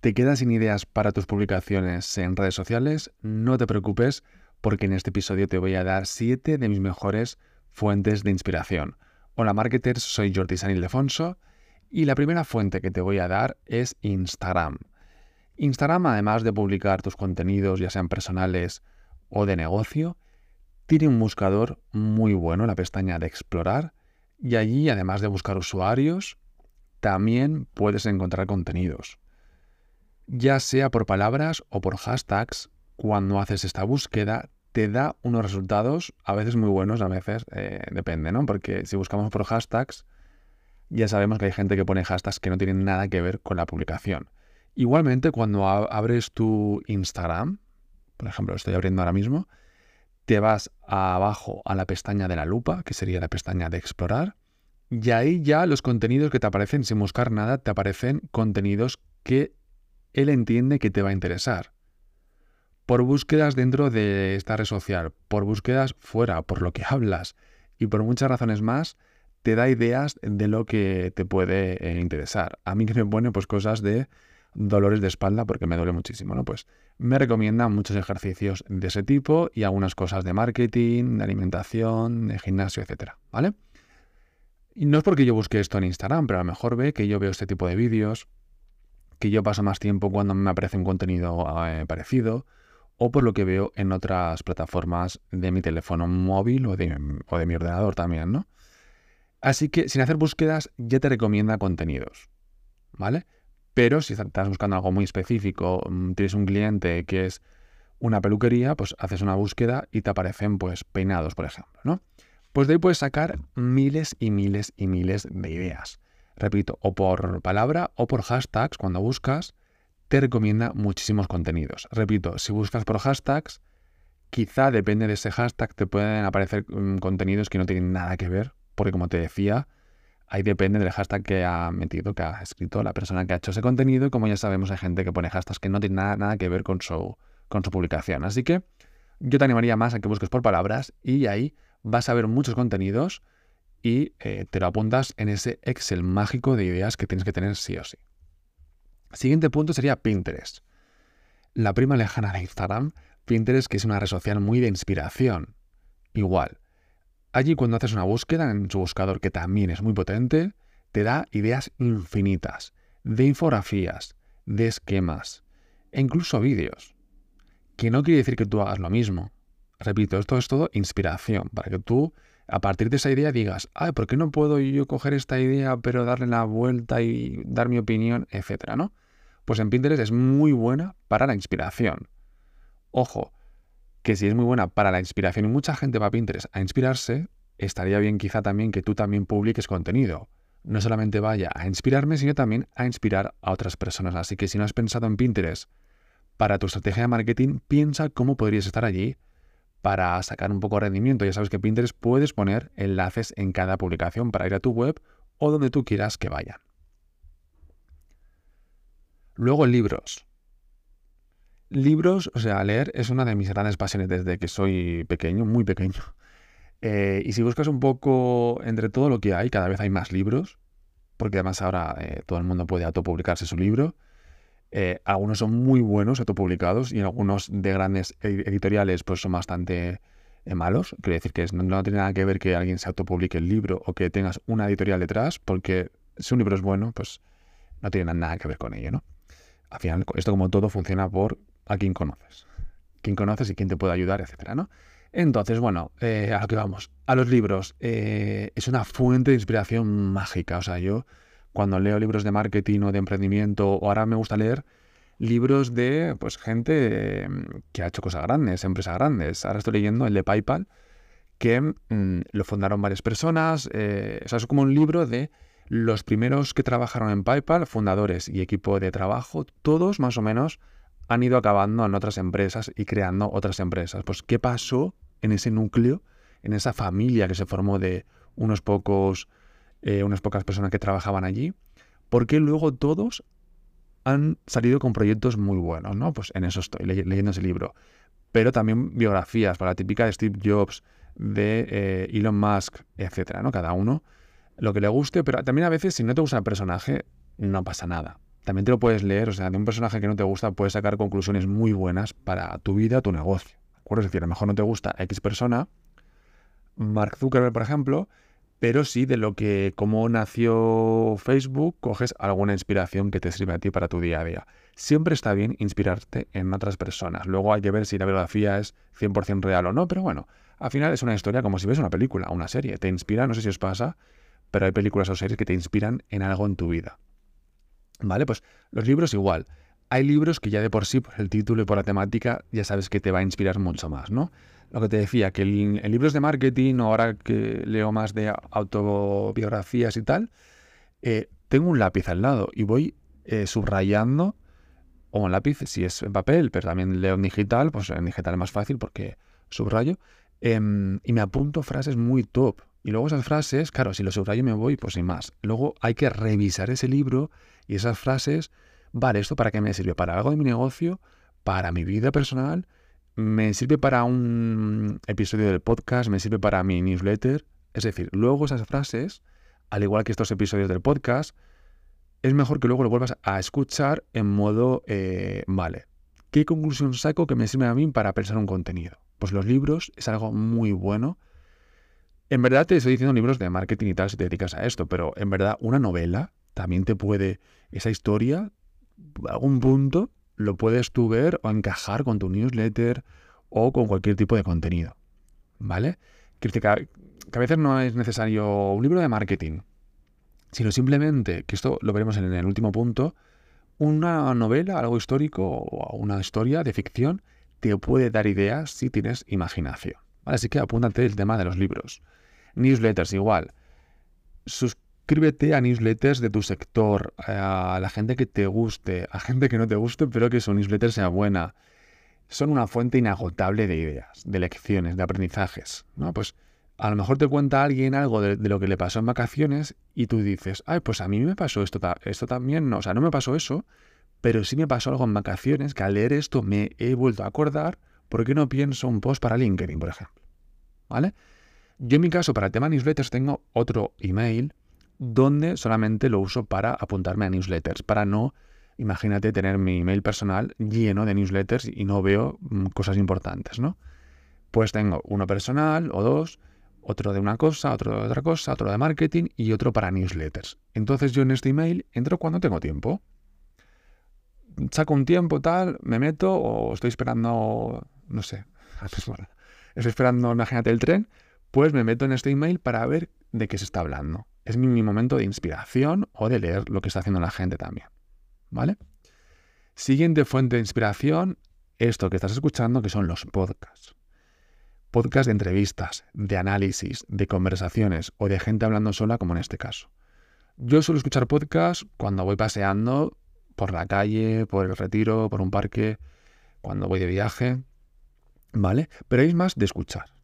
¿Te quedas sin ideas para tus publicaciones en redes sociales? No te preocupes porque en este episodio te voy a dar 7 de mis mejores fuentes de inspiración. Hola marketers, soy Jordi San Ildefonso y la primera fuente que te voy a dar es Instagram. Instagram, además de publicar tus contenidos, ya sean personales o de negocio, tiene un buscador muy bueno, la pestaña de explorar, y allí, además de buscar usuarios, también puedes encontrar contenidos ya sea por palabras o por hashtags, cuando haces esta búsqueda te da unos resultados a veces muy buenos, a veces eh, depende, ¿no? Porque si buscamos por hashtags, ya sabemos que hay gente que pone hashtags que no tienen nada que ver con la publicación. Igualmente, cuando abres tu Instagram, por ejemplo, lo estoy abriendo ahora mismo, te vas abajo a la pestaña de la lupa, que sería la pestaña de explorar, y ahí ya los contenidos que te aparecen sin buscar nada, te aparecen contenidos que él entiende que te va a interesar. Por búsquedas dentro de esta red social, por búsquedas fuera, por lo que hablas y por muchas razones más, te da ideas de lo que te puede eh, interesar. A mí que me pone pues cosas de dolores de espalda porque me duele muchísimo, ¿no? Pues me recomienda muchos ejercicios de ese tipo y algunas cosas de marketing, de alimentación, de gimnasio, etcétera, ¿vale? No es porque yo busque esto en Instagram, pero a lo mejor ve que yo veo este tipo de vídeos, que yo paso más tiempo cuando me aparece un contenido eh, parecido o por lo que veo en otras plataformas de mi teléfono móvil o de, o de mi ordenador también, ¿no? Así que sin hacer búsquedas ya te recomienda contenidos, ¿vale? Pero si estás buscando algo muy específico, mm, tienes un cliente que es una peluquería, pues haces una búsqueda y te aparecen pues peinados, por ejemplo, ¿no? Pues de ahí puedes sacar miles y miles y miles de ideas repito, o por palabra o por hashtags, cuando buscas, te recomienda muchísimos contenidos. Repito, si buscas por hashtags, quizá depende de ese hashtag te pueden aparecer mm, contenidos que no tienen nada que ver, porque como te decía, ahí depende del hashtag que ha metido, que ha escrito la persona que ha hecho ese contenido, y como ya sabemos hay gente que pone hashtags que no tienen nada, nada que ver con su, con su publicación. Así que yo te animaría más a que busques por palabras y ahí vas a ver muchos contenidos y eh, te lo apuntas en ese Excel mágico de ideas que tienes que tener sí o sí. Siguiente punto sería Pinterest. La prima lejana de Instagram, Pinterest que es una red social muy de inspiración. Igual. Allí cuando haces una búsqueda en su buscador que también es muy potente, te da ideas infinitas de infografías, de esquemas e incluso vídeos. Que no quiere decir que tú hagas lo mismo. Repito, esto es todo inspiración, para que tú a partir de esa idea digas, ¿por qué no puedo yo coger esta idea pero darle la vuelta y dar mi opinión, etcétera, ¿no? Pues en Pinterest es muy buena para la inspiración. Ojo, que si es muy buena para la inspiración y mucha gente va a Pinterest a inspirarse, estaría bien quizá también que tú también publiques contenido. No solamente vaya a inspirarme, sino también a inspirar a otras personas. Así que si no has pensado en Pinterest para tu estrategia de marketing, piensa cómo podrías estar allí para sacar un poco de rendimiento. Ya sabes que Pinterest puedes poner enlaces en cada publicación para ir a tu web o donde tú quieras que vayan. Luego libros. Libros, o sea, leer es una de mis grandes pasiones desde que soy pequeño, muy pequeño. Eh, y si buscas un poco entre todo lo que hay, cada vez hay más libros, porque además ahora eh, todo el mundo puede autopublicarse su libro. Eh, algunos son muy buenos, autopublicados, y algunos de grandes editoriales pues son bastante eh, malos. Quiere decir que no, tiene nada que ver que alguien se autopublique el libro o que tengas una editorial detrás, porque si un libro es bueno, pues no tiene nada que ver con ello, ¿no? Al final, esto como todo funciona por a quien conoces. Quién conoces y quién te puede ayudar, etcétera, ¿no? Entonces, bueno, eh, a lo que vamos. A los libros. es una fuente de inspiración mágica. O sea, yo cuando leo libros de marketing o de emprendimiento, o ahora me gusta leer libros de pues gente mm, que ha hecho cosas grandes, empresas grandes. Ahora estoy leyendo el de PayPal, que mm, lo fundaron varias personas. Eh, o sea, es como un libro de los primeros que trabajaron en PayPal, fundadores y equipo de trabajo, todos más o menos han ido acabando en otras empresas y creando otras empresas. Pues, ¿qué pasó en ese núcleo, en esa familia que se formó de unos pocos eh, unas pocas personas que trabajaban allí, porque luego todos han salido con proyectos muy buenos, ¿no? Pues en eso estoy leyendo ese libro. Pero también biografías, para la típica de Steve Jobs, de eh, Elon Musk, etcétera, ¿no? Cada uno lo que le guste, pero también a veces si no te gusta el personaje, no pasa nada. también te lo puedes leer, o sea, de un personaje que no te gusta puedes sacar conclusiones muy buenas para tu vida, tu negocio. ¿De acuerdo? Es decir, a lo mejor no te gusta X persona, Mark Zuckerberg, por ejemplo, pero sí de lo que, cómo nació Facebook, coges alguna inspiración que te sirve a ti para tu día a día. Siempre está bien inspirarte en otras personas. Luego hay que ver si la biografía es 100% real o no, pero bueno, al final es una historia como si ves una película, una serie. Te inspira, no sé si os pasa, pero hay películas o series que te inspiran en algo en tu vida. ¿Vale? Pues los libros igual. Hay libros que ya de por sí, por el título y por la temática, ya sabes que te va a inspirar mucho más, ¿no? Lo que te decía, que en libros de marketing, o ahora que leo más de autobiografías y tal, eh, tengo un lápiz al lado y voy eh, subrayando, o un lápiz si es en papel, pero también leo en digital, pues en digital es más fácil porque subrayo, em, y me apunto frases muy top. Y luego esas frases, claro, si lo subrayo me voy, pues sin más. Luego hay que revisar ese libro y esas frases, vale, ¿esto para qué me sirve? ¿Para algo de mi negocio? ¿Para mi vida personal? ¿Me sirve para un episodio del podcast? ¿Me sirve para mi newsletter? Es decir, luego esas frases, al igual que estos episodios del podcast, es mejor que luego lo vuelvas a escuchar en modo, eh, vale, ¿qué conclusión saco que me sirve a mí para pensar un contenido? Pues los libros es algo muy bueno en verdad te estoy diciendo libros de marketing y tal si te dedicas a esto, pero en verdad una novela también te puede, esa historia, algún punto lo puedes tú ver o encajar con tu newsletter o con cualquier tipo de contenido. ¿Vale? Que a, veces no es necesario un libro de marketing, sino simplemente, que esto lo veremos en el último punto, una novela, algo histórico o una historia de ficción te puede dar ideas si tienes imaginación. Así que apúntate el tema de los libros. Newsletters igual. Suscríbete a newsletters de tu sector, a la gente que te guste, a gente que no te guste, pero que su newsletter sea buena. Son una fuente inagotable de ideas, de lecciones, de aprendizajes. ¿no? Pues a lo mejor te cuenta alguien algo de, lo que le pasó en vacaciones y tú dices, ay, pues a mí me pasó esto, esto también, no, o sea, no me pasó eso, pero sí me pasó algo en vacaciones que al leer esto me he vuelto a acordar, ¿por qué no pienso un post para LinkedIn, por ejemplo? ¿Vale? Yo en mi caso, para el tema newsletters, tengo otro email donde solamente lo uso para apuntarme a newsletters, para no, imagínate, tener mi email personal lleno de newsletters y no veo mm, cosas importantes, ¿no? Pues tengo uno personal o dos, otro de una cosa, otro de otra cosa, otro de marketing y otro para newsletters. Entonces yo en este email entro cuando tengo tiempo. Saco un tiempo, tal, me meto o estoy esperando, no sé, estoy esperando, imagínate, el tren pues me meto en este email para ver de qué se está hablando. Es mi, momento de inspiración o de leer lo que está haciendo la gente también. ¿Vale? Siguiente fuente de inspiración, esto que estás escuchando, que son los podcasts. Podcasts de entrevistas, de análisis, de conversaciones o de gente hablando sola, como en este caso. Yo suelo escuchar podcasts cuando voy paseando por la calle, por el retiro, por un parque, cuando voy de viaje, ¿vale? Pero es más de escuchar.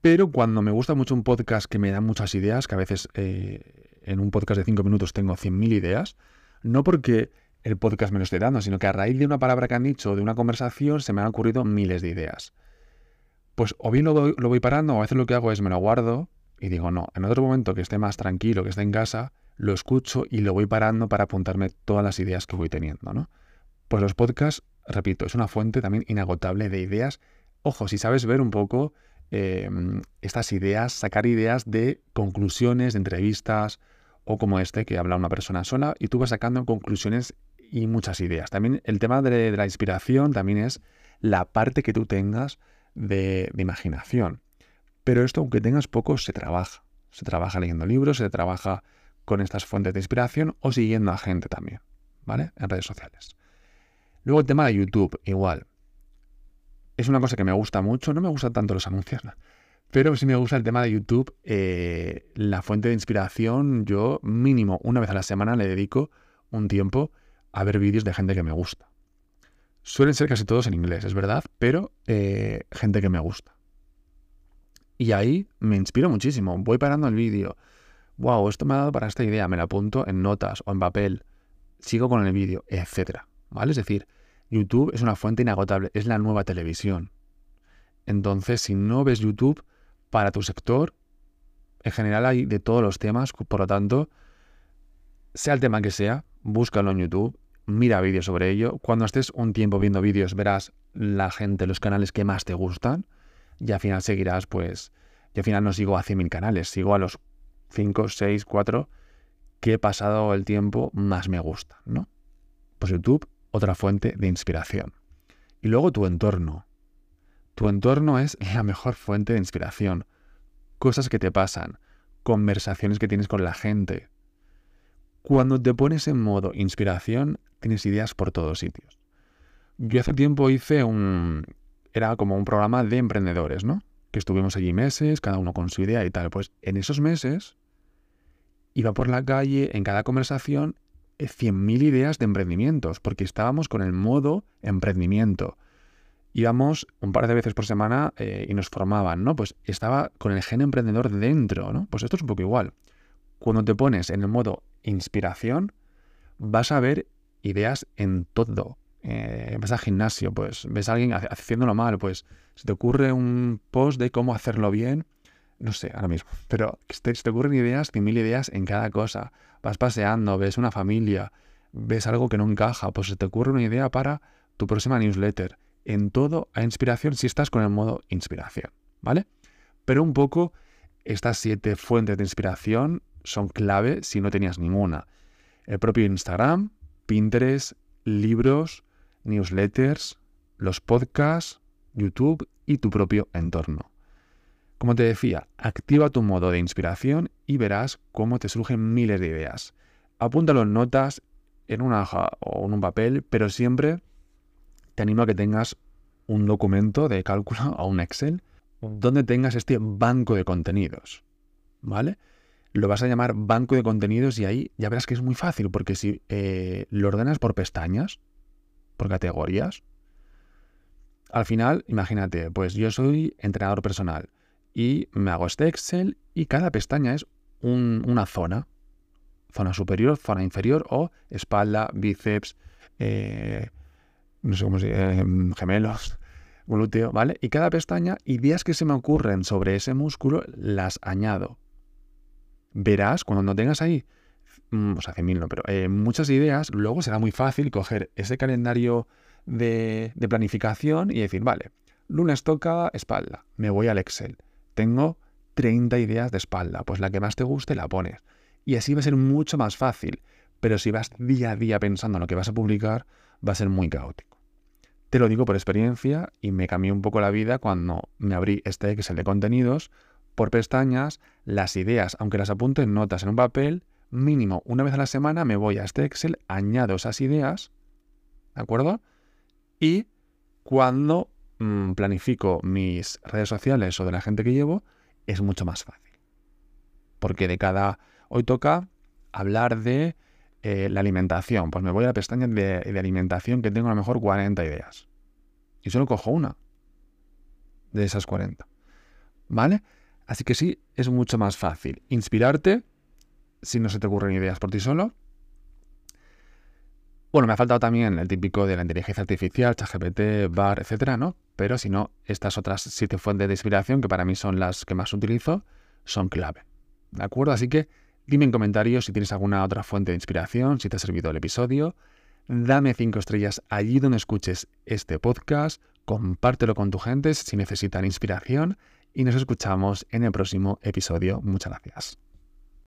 Pero cuando me gusta mucho un podcast que me da muchas ideas, que a veces eh, en un podcast de 5 minutos tengo 100.000 ideas, no porque el podcast me lo esté dando, sino que a raíz de una palabra que han dicho de una conversación se me han ocurrido miles de ideas. Pues o bien lo, voy parando o a veces lo que hago es me lo guardo y digo, no, en otro momento que esté más tranquilo, que esté en casa, lo escucho y lo voy parando para apuntarme todas las ideas que voy teniendo, ¿no? Pues los podcasts, repito, es una fuente también inagotable de ideas. Ojo, si sabes ver un poco Em, estas ideas, sacar ideas de conclusiones, de entrevistas o como este que habla una persona sola y tú vas sacando conclusiones y muchas ideas. También el tema de, la inspiración también es la parte que tú tengas de, de imaginación. Pero esto, aunque tengas poco, se trabaja. Se trabaja leyendo libros, se trabaja con estas fuentes de inspiración o siguiendo a gente también, ¿vale? En redes sociales. Luego el tema de YouTube, igual es una cosa que me gusta mucho. No me gustan tanto los anuncios, pero sí me gusta el tema de YouTube. Eh, la fuente de inspiración, yo mínimo una vez a la semana le dedico un tiempo a ver vídeos de gente que me gusta. Suelen ser casi todos en inglés, es verdad, pero eh, gente que me gusta. Y ahí me inspiro muchísimo. Voy parando el vídeo. Wow, esto me ha dado para esta idea. Me la apunto en notas o en papel. Sigo con el vídeo, etc. ¿Vale? Es decir, YouTube es una fuente inagotable, es la nueva televisión. Entonces, si no ves YouTube para tu sector, en general hay de todos los temas, por lo tanto, sea el tema que sea, búscalo en YouTube, mira vídeos sobre ello. Cuando estés un tiempo viendo vídeos, verás la gente, los canales que más te gustan y al final seguirás, pues, y al final no sigo a 100.000 canales, sigo a los 5, 6, 4 que he pasado el tiempo más me gusta, ¿no? Pues YouTube, otra fuente de inspiración. Y luego tu entorno. Tu entorno es la mejor fuente de inspiración. Cosas que te pasan, conversaciones que tienes con la gente. Cuando te pones en modo inspiración, tienes ideas por todos sitios. Yo hace tiempo hice un... Era como un programa de emprendedores, ¿no? Que estuvimos allí meses, cada uno con su idea y tal. Pues en esos meses iba por la calle, en cada conversación, 100.000 ideas de emprendimientos, porque estábamos con el modo emprendimiento. Íbamos un par de veces por semana eh, y nos formaban, ¿no? Pues estaba con el gen emprendedor dentro, ¿no? Pues esto es un poco igual. Cuando te pones en el modo inspiración, vas a ver ideas en todo. Eh, vas al gimnasio, pues ves a alguien haciéndolo mal, pues se te ocurre un post de cómo hacerlo bien, no sé, ahora mismo, pero se te ocurren ideas, mil ideas en cada cosa. Vas paseando, ves una familia, ves algo que no encaja, pues se te ocurre una idea para tu próxima newsletter. En todo hay inspiración si estás con el modo inspiración, ¿vale? Pero un poco estas siete fuentes de inspiración son clave si no tenías ninguna. El propio Instagram, Pinterest, libros, newsletters, los podcasts, YouTube y tu propio entorno. Como te decía, activa tu modo de inspiración y verás cómo te surgen miles de ideas. Apúntalo en notas, en una hoja o en un papel, pero siempre te animo a que tengas un documento de cálculo o un Excel donde tengas este banco de contenidos. ¿Vale? lo vas a llamar banco de contenidos y ahí ya verás que es muy fácil, porque si eh, lo ordenas por pestañas, por categorías, al final, imagínate, pues yo soy entrenador personal y me hago este Excel y cada pestaña es una zona, zona superior, zona inferior o espalda, bíceps, eh, no sé cómo se eh, gemelos, glúteo, ¿vale? Y cada pestaña, ideas que se me ocurren sobre ese músculo, las añado. Verás cuando no tengas ahí, mm, o sea, hace mil no, pero eh, muchas ideas, luego será muy fácil coger ese calendario de planificación y decir, vale, lunes toca espalda, me voy al Excel, tengo 30 ideas de espalda, pues la que más te guste la pones. Y así va a ser mucho más fácil, pero si vas día a día pensando en lo que vas a publicar, va a ser muy caótico. Te lo digo por experiencia y me cambió un poco la vida cuando me abrí este Excel de contenidos por pestañas las ideas, aunque las apunte en notas en un papel, mínimo una vez a la semana me voy a este Excel, añado esas ideas, ¿de acuerdo? Y cuando mm, planifico mis redes sociales o de la gente que llevo, es mucho más fácil. Porque de cada... Hoy toca hablar de eh, la alimentación. Pues me voy a la pestaña de, alimentación que tengo a lo mejor 40 ideas. Y solo cojo una de esas 40. ¿Vale? Así que sí, es mucho más fácil inspirarte si no se te ocurren ideas por ti solo. Bueno, me ha faltado también el típico de la inteligencia artificial, ChatGPT, BAR, etcétera, ¿no? Pero si no, estas otras siete fuentes de inspiración, que para mí son las que más utilizo, son clave. ¿De acuerdo? Así que dime en comentarios si tienes alguna otra fuente de inspiración, si te ha servido el episodio. Dame cinco estrellas allí donde escuches este podcast, compártelo con tu gente si necesitan inspiración y nos escuchamos en el próximo episodio. Muchas gracias.